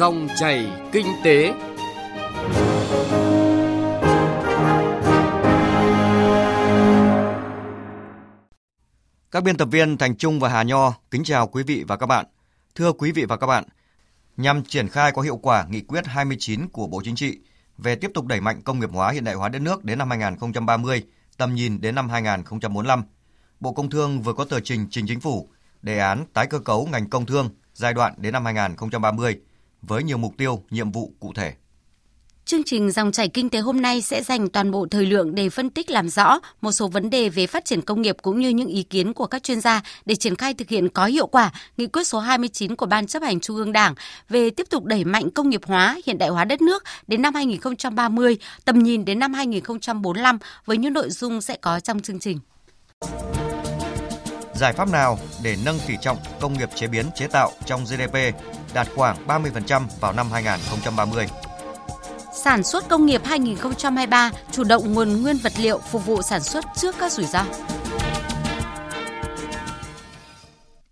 Dòng chảy kinh tế. Các biên tập viên Thành Trung và Hà Nho kính chào quý vị và các bạn. Thưa quý vị và các bạn, nhằm triển khai có hiệu quả nghị quyết 29 của Bộ Chính trị về tiếp tục đẩy mạnh công nghiệp hóa hiện đại hóa đất nước đến năm 2030, tầm nhìn đến năm 2045, Bộ Công Thương vừa có tờ trình trình chính phủ đề án tái cơ cấu ngành công thương giai đoạn đến năm 2030 với nhiều mục tiêu, nhiệm vụ cụ thể. Chương trình dòng chảy kinh tế hôm nay sẽ dành toàn bộ thời lượng để phân tích làm rõ một số vấn đề về phát triển công nghiệp cũng như những ý kiến của các chuyên gia để triển khai thực hiện có hiệu quả nghị quyết số 29 của Ban chấp hành Trung ương Đảng về tiếp tục đẩy mạnh công nghiệp hóa, hiện đại hóa đất nước đến năm 2030, tầm nhìn đến năm 2045 với những nội dung sẽ có trong chương trình. Giải pháp nào để nâng tỷ trọng công nghiệp chế biến chế tạo trong GDP đạt khoảng 30% vào năm 2030? Sản xuất công nghiệp 2023 chủ động nguồn nguyên vật liệu phục vụ sản xuất trước các rủi ro.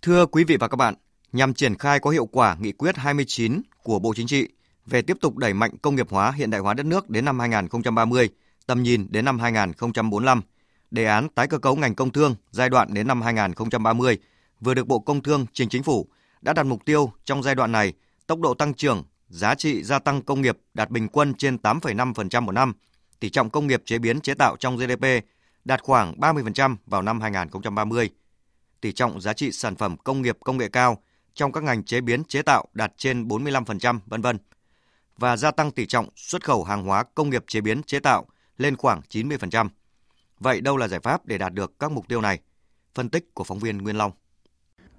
Thưa quý vị và các bạn, nhằm triển khai có hiệu quả nghị quyết 29 của Bộ Chính trị về tiếp tục đẩy mạnh công nghiệp hóa hiện đại hóa đất nước đến năm 2030, tầm nhìn đến năm 2045, đề án tái cơ cấu ngành công thương giai đoạn đến năm 2030 vừa được Bộ Công Thương trình chính phủ đã đặt mục tiêu trong giai đoạn này tốc độ tăng trưởng giá trị gia tăng công nghiệp đạt bình quân trên 8,5% một năm, tỷ trọng công nghiệp chế biến chế tạo trong GDP đạt khoảng 30% vào năm 2030. Tỷ trọng giá trị sản phẩm công nghiệp công nghệ cao trong các ngành chế biến chế tạo đạt trên 45%, vân vân. Và gia tăng tỷ trọng xuất khẩu hàng hóa công nghiệp chế biến chế tạo lên khoảng 90%. Vậy đâu là giải pháp để đạt được các mục tiêu này? Phân tích của phóng viên Nguyên Long.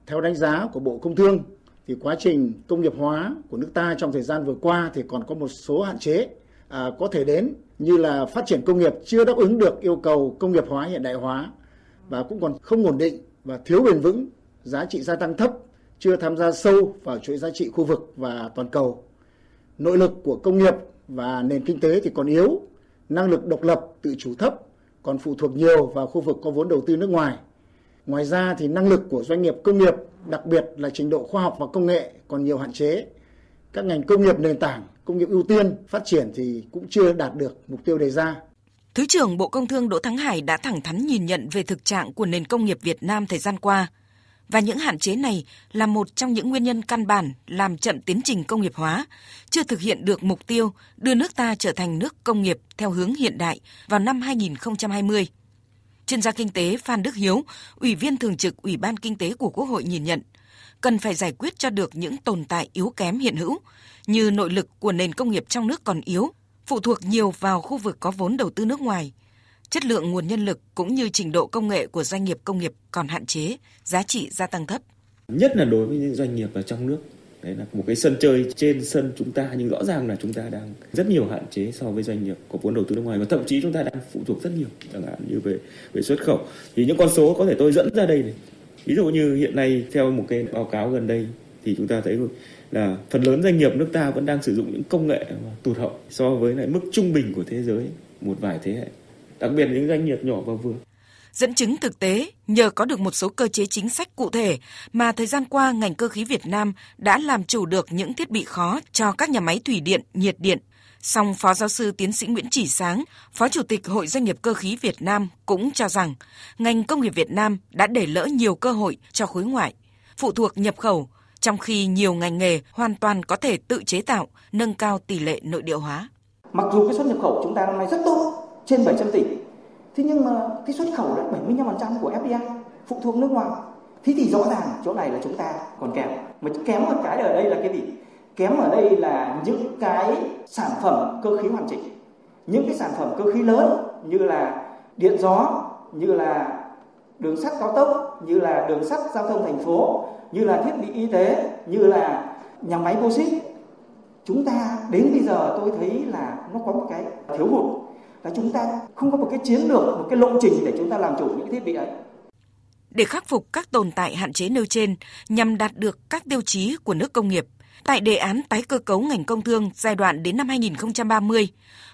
Theo đánh giá của Bộ Công Thương, thì quá trình công nghiệp hóa của nước ta trong thời gian vừa qua thì còn có một số hạn chế à, có thể đến như là phát triển công nghiệp chưa đáp ứng được yêu cầu công nghiệp hóa hiện đại hóa và cũng còn không ổn định và thiếu bền vững, giá trị gia tăng thấp, chưa tham gia sâu vào chuỗi giá trị khu vực và toàn cầu. Nội lực của công nghiệp và nền kinh tế thì còn yếu, năng lực độc lập, tự chủ thấp, còn phụ thuộc nhiều vào khu vực có vốn đầu tư nước ngoài. Ngoài ra thì năng lực của doanh nghiệp công nghiệp, đặc biệt là trình độ khoa học và công nghệ còn nhiều hạn chế. Các ngành công nghiệp nền tảng, công nghiệp ưu tiên phát triển thì cũng chưa đạt được mục tiêu đề ra. Thứ trưởng Bộ Công Thương Đỗ Thắng Hải đã thẳng thắn nhìn nhận về thực trạng của nền công nghiệp Việt Nam thời gian qua và những hạn chế này là một trong những nguyên nhân căn bản làm chậm tiến trình công nghiệp hóa, chưa thực hiện được mục tiêu đưa nước ta trở thành nước công nghiệp theo hướng hiện đại vào năm 2020. Chuyên gia kinh tế Phan Đức Hiếu, Ủy viên Thường trực Ủy ban Kinh tế của Quốc hội nhìn nhận, cần phải giải quyết cho được những tồn tại yếu kém hiện hữu, như nội lực của nền công nghiệp trong nước còn yếu, phụ thuộc nhiều vào khu vực có vốn đầu tư nước ngoài, chất lượng nguồn nhân lực cũng như trình độ công nghệ của doanh nghiệp công nghiệp còn hạn chế, giá trị gia tăng thấp. Nhất là đối với những doanh nghiệp ở trong nước đấy là một cái sân chơi trên sân chúng ta, nhưng rõ ràng là chúng ta đang rất nhiều hạn chế so với doanh nghiệp có vốn đầu tư nước ngoài, và thậm chí chúng ta đang phụ thuộc rất nhiều, chẳng hạn như về về xuất khẩu. Thì những con số có thể tôi dẫn ra đây này. Ví dụ như hiện nay theo một cái báo cáo gần đây, thì chúng ta thấy là phần lớn doanh nghiệp nước ta vẫn đang sử dụng những công nghệ tụt hậu so với lại mức trung bình của thế giới một vài thế hệ. Đặc biệt những doanh nghiệp nhỏ và vừa. Dẫn chứng thực tế, nhờ có được một số cơ chế chính sách cụ thể mà thời gian qua ngành cơ khí Việt Nam đã làm chủ được những thiết bị khó cho các nhà máy thủy điện, nhiệt điện. Song Phó Giáo sư Tiến sĩ Nguyễn Chỉ Sáng, Phó Chủ tịch Hội Doanh nghiệp Cơ khí Việt Nam cũng cho rằng ngành công nghiệp Việt Nam đã để lỡ nhiều cơ hội cho khối ngoại, phụ thuộc nhập khẩu, trong khi nhiều ngành nghề hoàn toàn có thể tự chế tạo, nâng cao tỷ lệ nội địa hóa. Mặc dù cái xuất nhập khẩu chúng ta năm nay rất tốt, trên 700 tỷ, Thế nhưng mà cái xuất khẩu là 75% của FDI phụ thuộc nước ngoài. Thế thì rõ ràng chỗ này là chúng ta còn kém. Mà kém một cái ở đây là cái gì? Kém ở đây là những cái sản phẩm cơ khí hoàn chỉnh. Những cái sản phẩm cơ khí lớn như là điện gió, như là đường sắt cao tốc, như là đường sắt giao thông thành phố, như là thiết bị y tế, như là nhà máy bô xít. Chúng ta đến bây giờ tôi thấy là nó có một cái thiếu hụt là chúng ta không có một cái chiến lược, một cái lộ trình để chúng ta làm chủ những thiết bị ấy. Để khắc phục các tồn tại hạn chế nêu trên nhằm đạt được các tiêu chí của nước công nghiệp, Tại đề án tái cơ cấu ngành công thương giai đoạn đến năm 2030,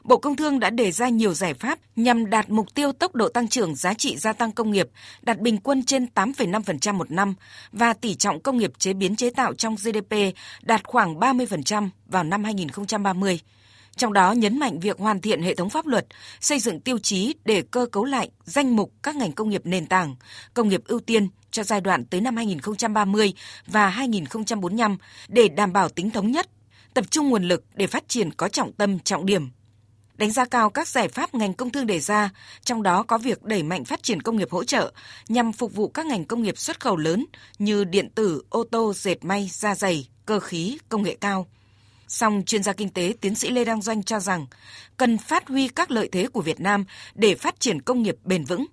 Bộ Công Thương đã đề ra nhiều giải pháp nhằm đạt mục tiêu tốc độ tăng trưởng giá trị gia tăng công nghiệp đạt bình quân trên 8,5% một năm và tỷ trọng công nghiệp chế biến chế tạo trong GDP đạt khoảng 30% vào năm 2030. Trong đó nhấn mạnh việc hoàn thiện hệ thống pháp luật, xây dựng tiêu chí để cơ cấu lại danh mục các ngành công nghiệp nền tảng, công nghiệp ưu tiên cho giai đoạn tới năm 2030 và 2045 để đảm bảo tính thống nhất, tập trung nguồn lực để phát triển có trọng tâm, trọng điểm. Đánh giá cao các giải pháp ngành công thương đề ra, trong đó có việc đẩy mạnh phát triển công nghiệp hỗ trợ nhằm phục vụ các ngành công nghiệp xuất khẩu lớn như điện tử, ô tô, dệt may, da dày, cơ khí, công nghệ cao. Song chuyên gia kinh tế tiến sĩ Lê Đăng Doanh cho rằng cần phát huy các lợi thế của Việt Nam để phát triển công nghiệp bền vững.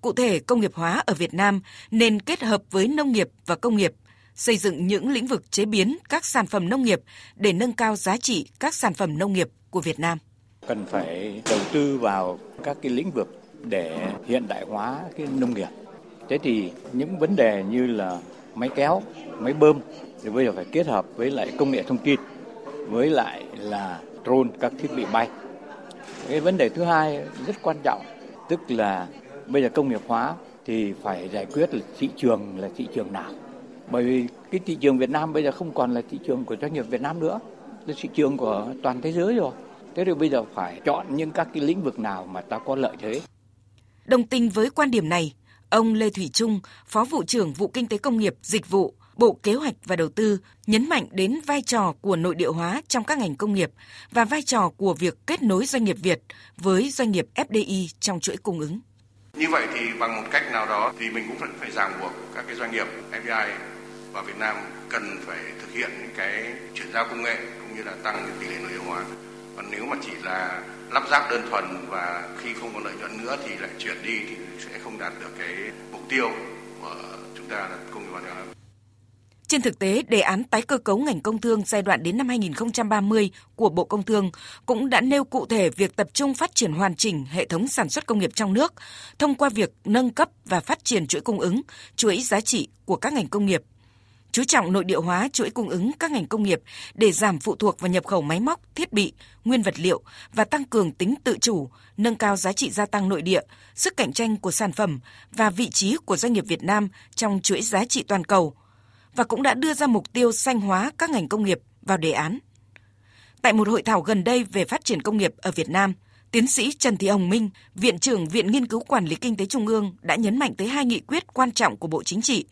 Cụ thể, công nghiệp hóa ở Việt Nam nên kết hợp với nông nghiệp và công nghiệp, xây dựng những lĩnh vực chế biến các sản phẩm nông nghiệp để nâng cao giá trị các sản phẩm nông nghiệp của Việt Nam. Cần phải đầu tư vào các cái lĩnh vực để hiện đại hóa cái nông nghiệp. Thế thì những vấn đề như là máy kéo, máy bơm thì bây giờ phải kết hợp với lại công nghệ thông tin với lại là drone các thiết bị bay. Cái vấn đề thứ hai rất quan trọng tức là bây giờ công nghiệp hóa thì phải giải quyết là thị trường là thị trường nào. Bởi vì cái thị trường Việt Nam bây giờ không còn là thị trường của doanh nghiệp Việt Nam nữa, là thị trường của toàn thế giới rồi. Thế thì bây giờ phải chọn những các cái lĩnh vực nào mà ta có lợi thế. Đồng tình với quan điểm này, ông Lê Thủy Trung, Phó vụ trưởng vụ Kinh tế Công nghiệp Dịch vụ, Bộ Kế hoạch và Đầu tư nhấn mạnh đến vai trò của nội địa hóa trong các ngành công nghiệp và vai trò của việc kết nối doanh nghiệp Việt với doanh nghiệp FDI trong chuỗi cung ứng. Như vậy thì bằng một cách nào đó thì mình cũng vẫn phải ràng buộc các cái doanh nghiệp FDI và Việt Nam cần phải thực hiện những cái chuyển giao công nghệ cũng như là tăng tỷ lệ nội địa hóa. Còn nếu mà chỉ là lắp ráp đơn thuần và khi không có lợi nhuận nữa thì lại chuyển đi thì sẽ không đạt được cái mục tiêu của chúng ta là công nghiệp hóa. Trên thực tế, đề án tái cơ cấu ngành công thương giai đoạn đến năm 2030 của Bộ Công Thương cũng đã nêu cụ thể việc tập trung phát triển hoàn chỉnh hệ thống sản xuất công nghiệp trong nước thông qua việc nâng cấp và phát triển chuỗi cung ứng, chuỗi giá trị của các ngành công nghiệp. Chú trọng nội địa hóa chuỗi cung ứng các ngành công nghiệp để giảm phụ thuộc vào nhập khẩu máy móc, thiết bị, nguyên vật liệu và tăng cường tính tự chủ, nâng cao giá trị gia tăng nội địa, sức cạnh tranh của sản phẩm và vị trí của doanh nghiệp Việt Nam trong chuỗi giá trị toàn cầu – và cũng đã đưa ra mục tiêu xanh hóa các ngành công nghiệp vào đề án. Tại một hội thảo gần đây về phát triển công nghiệp ở Việt Nam, tiến sĩ Trần Thị Hồng Minh, Viện trưởng Viện Nghiên cứu Quản lý Kinh tế Trung ương đã nhấn mạnh tới hai nghị quyết quan trọng của Bộ Chính trị.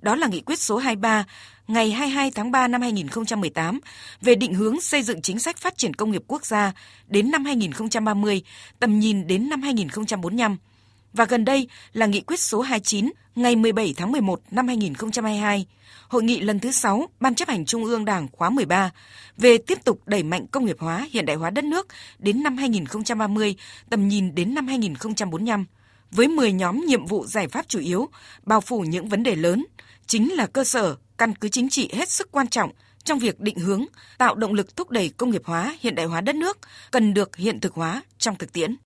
Đó là nghị quyết số 23 ngày 22 tháng 3 năm 2018 về định hướng xây dựng chính sách phát triển công nghiệp quốc gia đến năm 2030, tầm nhìn đến năm 2045 và gần đây là nghị quyết số 29 ngày 17 tháng 11 năm 2022, hội nghị lần thứ 6 Ban chấp hành Trung ương Đảng khóa 13 về tiếp tục đẩy mạnh công nghiệp hóa, hiện đại hóa đất nước đến năm 2030, tầm nhìn đến năm 2045 với 10 nhóm nhiệm vụ giải pháp chủ yếu, bao phủ những vấn đề lớn, chính là cơ sở, căn cứ chính trị hết sức quan trọng trong việc định hướng, tạo động lực thúc đẩy công nghiệp hóa, hiện đại hóa đất nước cần được hiện thực hóa trong thực tiễn.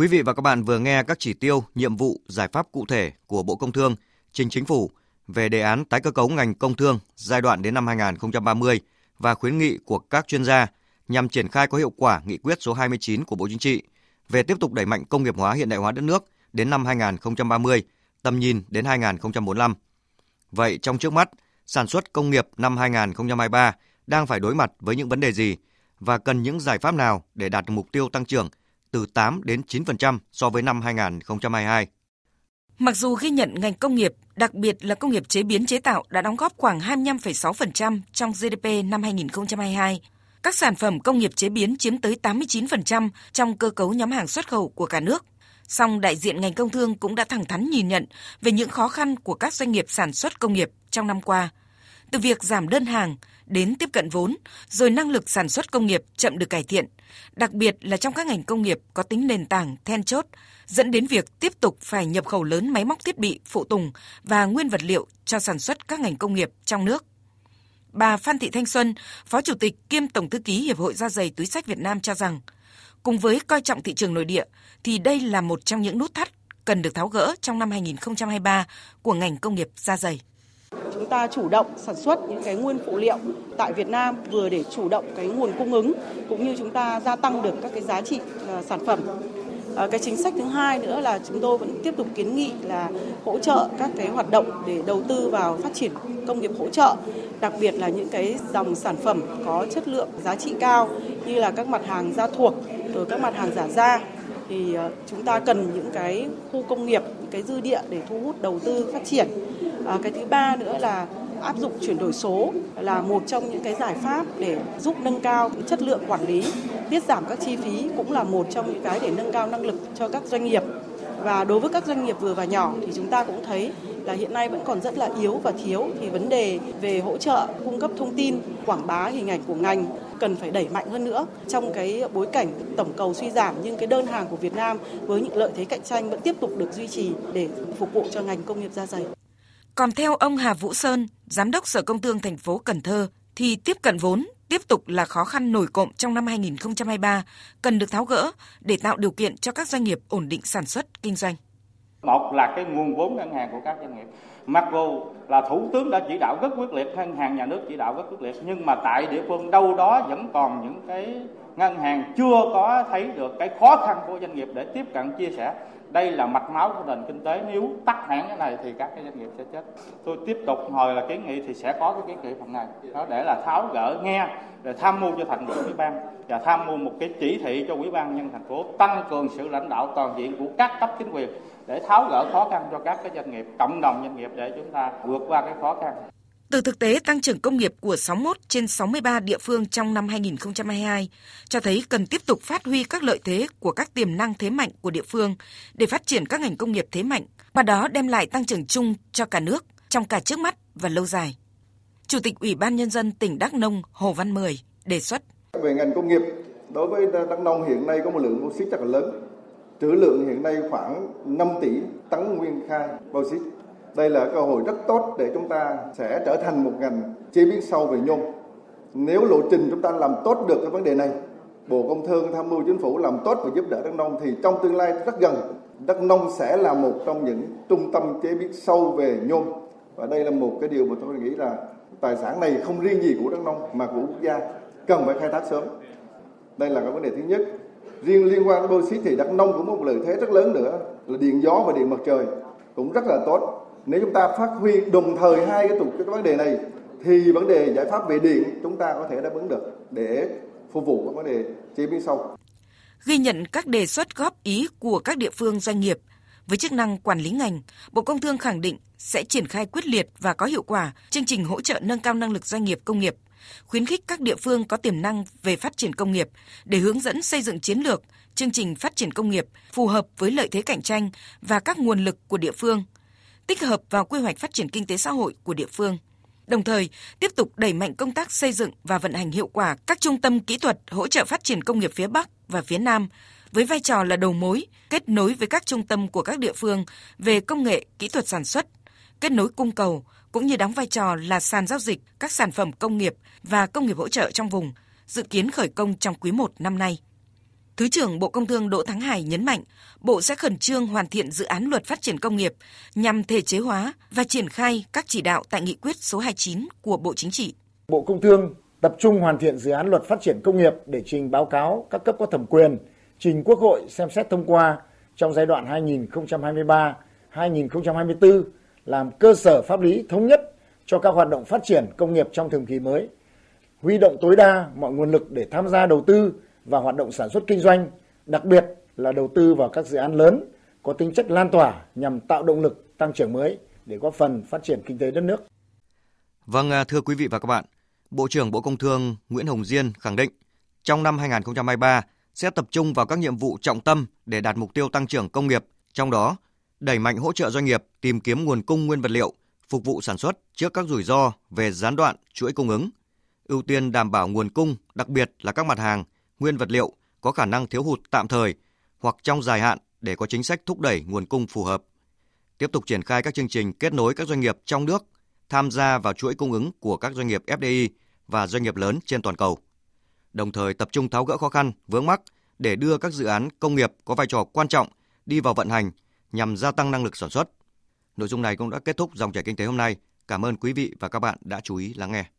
Quý vị và các bạn vừa nghe các chỉ tiêu, nhiệm vụ, giải pháp cụ thể của Bộ Công Thương trình Chính phủ về đề án tái cơ cấu ngành công thương giai đoạn đến năm 2030 và khuyến nghị của các chuyên gia nhằm triển khai có hiệu quả nghị quyết số 29 của Bộ Chính trị về tiếp tục đẩy mạnh công nghiệp hóa hiện đại hóa đất nước đến năm 2030, tầm nhìn đến 2045. Vậy trong trước mắt, sản xuất công nghiệp năm 2023 đang phải đối mặt với những vấn đề gì và cần những giải pháp nào để đạt được mục tiêu tăng trưởng từ 8 đến 9% so với năm 2022. Mặc dù ghi nhận ngành công nghiệp, đặc biệt là công nghiệp chế biến chế tạo đã đóng góp khoảng 25,6% trong GDP năm 2022, các sản phẩm công nghiệp chế biến chiếm tới 89% trong cơ cấu nhóm hàng xuất khẩu của cả nước. Song đại diện ngành công thương cũng đã thẳng thắn nhìn nhận về những khó khăn của các doanh nghiệp sản xuất công nghiệp trong năm qua. Từ việc giảm đơn hàng, đến tiếp cận vốn, rồi năng lực sản xuất công nghiệp chậm được cải thiện, đặc biệt là trong các ngành công nghiệp có tính nền tảng then chốt, dẫn đến việc tiếp tục phải nhập khẩu lớn máy móc thiết bị, phụ tùng và nguyên vật liệu cho sản xuất các ngành công nghiệp trong nước. Bà Phan Thị Thanh Xuân, Phó Chủ tịch kiêm Tổng thư ký Hiệp hội Da giày túi sách Việt Nam cho rằng, cùng với coi trọng thị trường nội địa thì đây là một trong những nút thắt cần được tháo gỡ trong năm 2023 của ngành công nghiệp da dày. Chúng ta chủ động sản xuất những cái nguyên phụ liệu tại Việt Nam vừa để chủ động cái nguồn cung ứng cũng như chúng ta gia tăng được các cái giá trị à, sản phẩm. À, cái chính sách thứ hai nữa là chúng tôi vẫn tiếp tục kiến nghị là hỗ trợ các cái hoạt động để đầu tư vào phát triển công nghiệp hỗ trợ, đặc biệt là những cái dòng sản phẩm có chất lượng giá trị cao như là các mặt hàng da thuộc, rồi các mặt hàng giả da thì ờ, chúng ta cần những cái khu công nghiệp, những cái dư địa để thu hút đầu tư phát triển À, cái thứ ba nữa là áp dụng chuyển đổi số là một trong những cái giải pháp để giúp nâng cao chất lượng quản lý, tiết giảm các chi phí cũng là một trong những cái để nâng cao năng lực cho các doanh nghiệp. Và đối với các doanh nghiệp vừa và nhỏ thì chúng ta cũng thấy là hiện nay vẫn còn rất là yếu và thiếu thì vấn đề về hỗ trợ cung cấp thông tin, quảng bá hình ảnh của ngành cần phải đẩy mạnh hơn nữa trong cái bối cảnh tổng cầu suy giảm nhưng cái đơn hàng của Việt Nam với những lợi thế cạnh tranh vẫn tiếp tục được duy trì để phục vụ cho ngành công nghiệp da dày. Còn theo ông Hà Vũ Sơn, Giám đốc Sở Công Thương thành phố Cần Thơ, thì tiếp cận vốn tiếp tục là khó khăn nổi cộng trong năm 2023, cần được tháo gỡ để tạo điều kiện cho các doanh nghiệp ổn định sản xuất, kinh doanh. Một là cái nguồn vốn ngân hàng của các doanh nghiệp. Mặc dù là Thủ tướng đã chỉ đạo rất quyết liệt, ngân hàng nhà nước chỉ đạo rất quyết liệt, nhưng mà tại địa phương đâu đó vẫn còn những cái ngân hàng chưa có thấy được cái khó khăn của doanh nghiệp để tiếp cận chia sẻ. Đây là mạch máu của nền kinh tế. Nếu tắt hẳn cái này thì các cái doanh nghiệp sẽ chết. Tôi tiếp tục hồi là kiến nghị thì sẽ có cái kiến nghị phần này. Đó để là tháo gỡ nghe rồi tham mưu cho thành ủy ủy ban và tham mưu một cái chỉ thị cho ủy ban nhân thành phố tăng cường sự lãnh đạo toàn diện của các cấp chính quyền để tháo gỡ khó khăn cho các cái doanh nghiệp cộng đồng doanh nghiệp để chúng ta vượt qua cái khó khăn từ thực tế tăng trưởng công nghiệp của 61 trên 63 địa phương trong năm 2022 cho thấy cần tiếp tục phát huy các lợi thế của các tiềm năng thế mạnh của địa phương để phát triển các ngành công nghiệp thế mạnh, qua đó đem lại tăng trưởng chung cho cả nước trong cả trước mắt và lâu dài. Chủ tịch Ủy ban Nhân dân tỉnh Đắk Nông Hồ Văn Mười đề xuất. Về ngành công nghiệp, đối với Đắk Nông hiện nay có một lượng bauxit rất là lớn. Trữ lượng hiện nay khoảng 5 tỷ tấn nguyên khai bauxit đây là cơ hội rất tốt để chúng ta sẽ trở thành một ngành chế biến sâu về nhôm. Nếu lộ trình chúng ta làm tốt được cái vấn đề này, Bộ Công Thương tham mưu chính phủ làm tốt và giúp đỡ Đắk Nông thì trong tương lai rất gần, Đắk Nông sẽ là một trong những trung tâm chế biến sâu về nhôm. Và đây là một cái điều mà tôi nghĩ là tài sản này không riêng gì của Đắk Nông mà của quốc gia cần phải khai thác sớm. Đây là cái vấn đề thứ nhất. Riêng liên quan đến bauxit thì Đắk Nông cũng có một lợi thế rất lớn nữa là điện gió và điện mặt trời cũng rất là tốt nếu chúng ta phát huy đồng thời hai cái tục cái vấn đề này thì vấn đề giải pháp về điện chúng ta có thể đáp ứng được để phục vụ các vấn đề chế biến sâu. Ghi nhận các đề xuất góp ý của các địa phương doanh nghiệp với chức năng quản lý ngành, Bộ Công Thương khẳng định sẽ triển khai quyết liệt và có hiệu quả chương trình hỗ trợ nâng cao năng lực doanh nghiệp công nghiệp, khuyến khích các địa phương có tiềm năng về phát triển công nghiệp để hướng dẫn xây dựng chiến lược, chương trình phát triển công nghiệp phù hợp với lợi thế cạnh tranh và các nguồn lực của địa phương – tích hợp vào quy hoạch phát triển kinh tế xã hội của địa phương. Đồng thời, tiếp tục đẩy mạnh công tác xây dựng và vận hành hiệu quả các trung tâm kỹ thuật hỗ trợ phát triển công nghiệp phía Bắc và phía Nam với vai trò là đầu mối, kết nối với các trung tâm của các địa phương về công nghệ, kỹ thuật sản xuất, kết nối cung cầu cũng như đóng vai trò là sàn giao dịch các sản phẩm công nghiệp và công nghiệp hỗ trợ trong vùng, dự kiến khởi công trong quý 1 năm nay. Thứ trưởng Bộ Công Thương Đỗ Thắng Hải nhấn mạnh, Bộ sẽ khẩn trương hoàn thiện dự án luật phát triển công nghiệp nhằm thể chế hóa và triển khai các chỉ đạo tại nghị quyết số 29 của Bộ Chính trị. Bộ Công Thương tập trung hoàn thiện dự án luật phát triển công nghiệp để trình báo cáo các cấp có thẩm quyền, trình Quốc hội xem xét thông qua trong giai đoạn 2023-2024 làm cơ sở pháp lý thống nhất cho các hoạt động phát triển công nghiệp trong thời kỳ mới. Huy động tối đa mọi nguồn lực để tham gia đầu tư và hoạt động sản xuất kinh doanh, đặc biệt là đầu tư vào các dự án lớn có tính chất lan tỏa nhằm tạo động lực tăng trưởng mới để góp phần phát triển kinh tế đất nước. Vâng, à, thưa quý vị và các bạn, Bộ trưởng Bộ Công Thương Nguyễn Hồng Diên khẳng định trong năm 2023 sẽ tập trung vào các nhiệm vụ trọng tâm để đạt mục tiêu tăng trưởng công nghiệp, trong đó đẩy mạnh hỗ trợ doanh nghiệp tìm kiếm nguồn cung nguyên vật liệu phục vụ sản xuất trước các rủi ro về gián đoạn chuỗi cung ứng, ưu tiên đảm bảo nguồn cung, đặc biệt là các mặt hàng nguyên vật liệu có khả năng thiếu hụt tạm thời hoặc trong dài hạn để có chính sách thúc đẩy nguồn cung phù hợp. Tiếp tục triển khai các chương trình kết nối các doanh nghiệp trong nước tham gia vào chuỗi cung ứng của các doanh nghiệp FDI và doanh nghiệp lớn trên toàn cầu. Đồng thời tập trung tháo gỡ khó khăn, vướng mắc để đưa các dự án công nghiệp có vai trò quan trọng đi vào vận hành nhằm gia tăng năng lực sản xuất. Nội dung này cũng đã kết thúc dòng chảy kinh tế hôm nay. Cảm ơn quý vị và các bạn đã chú ý lắng nghe.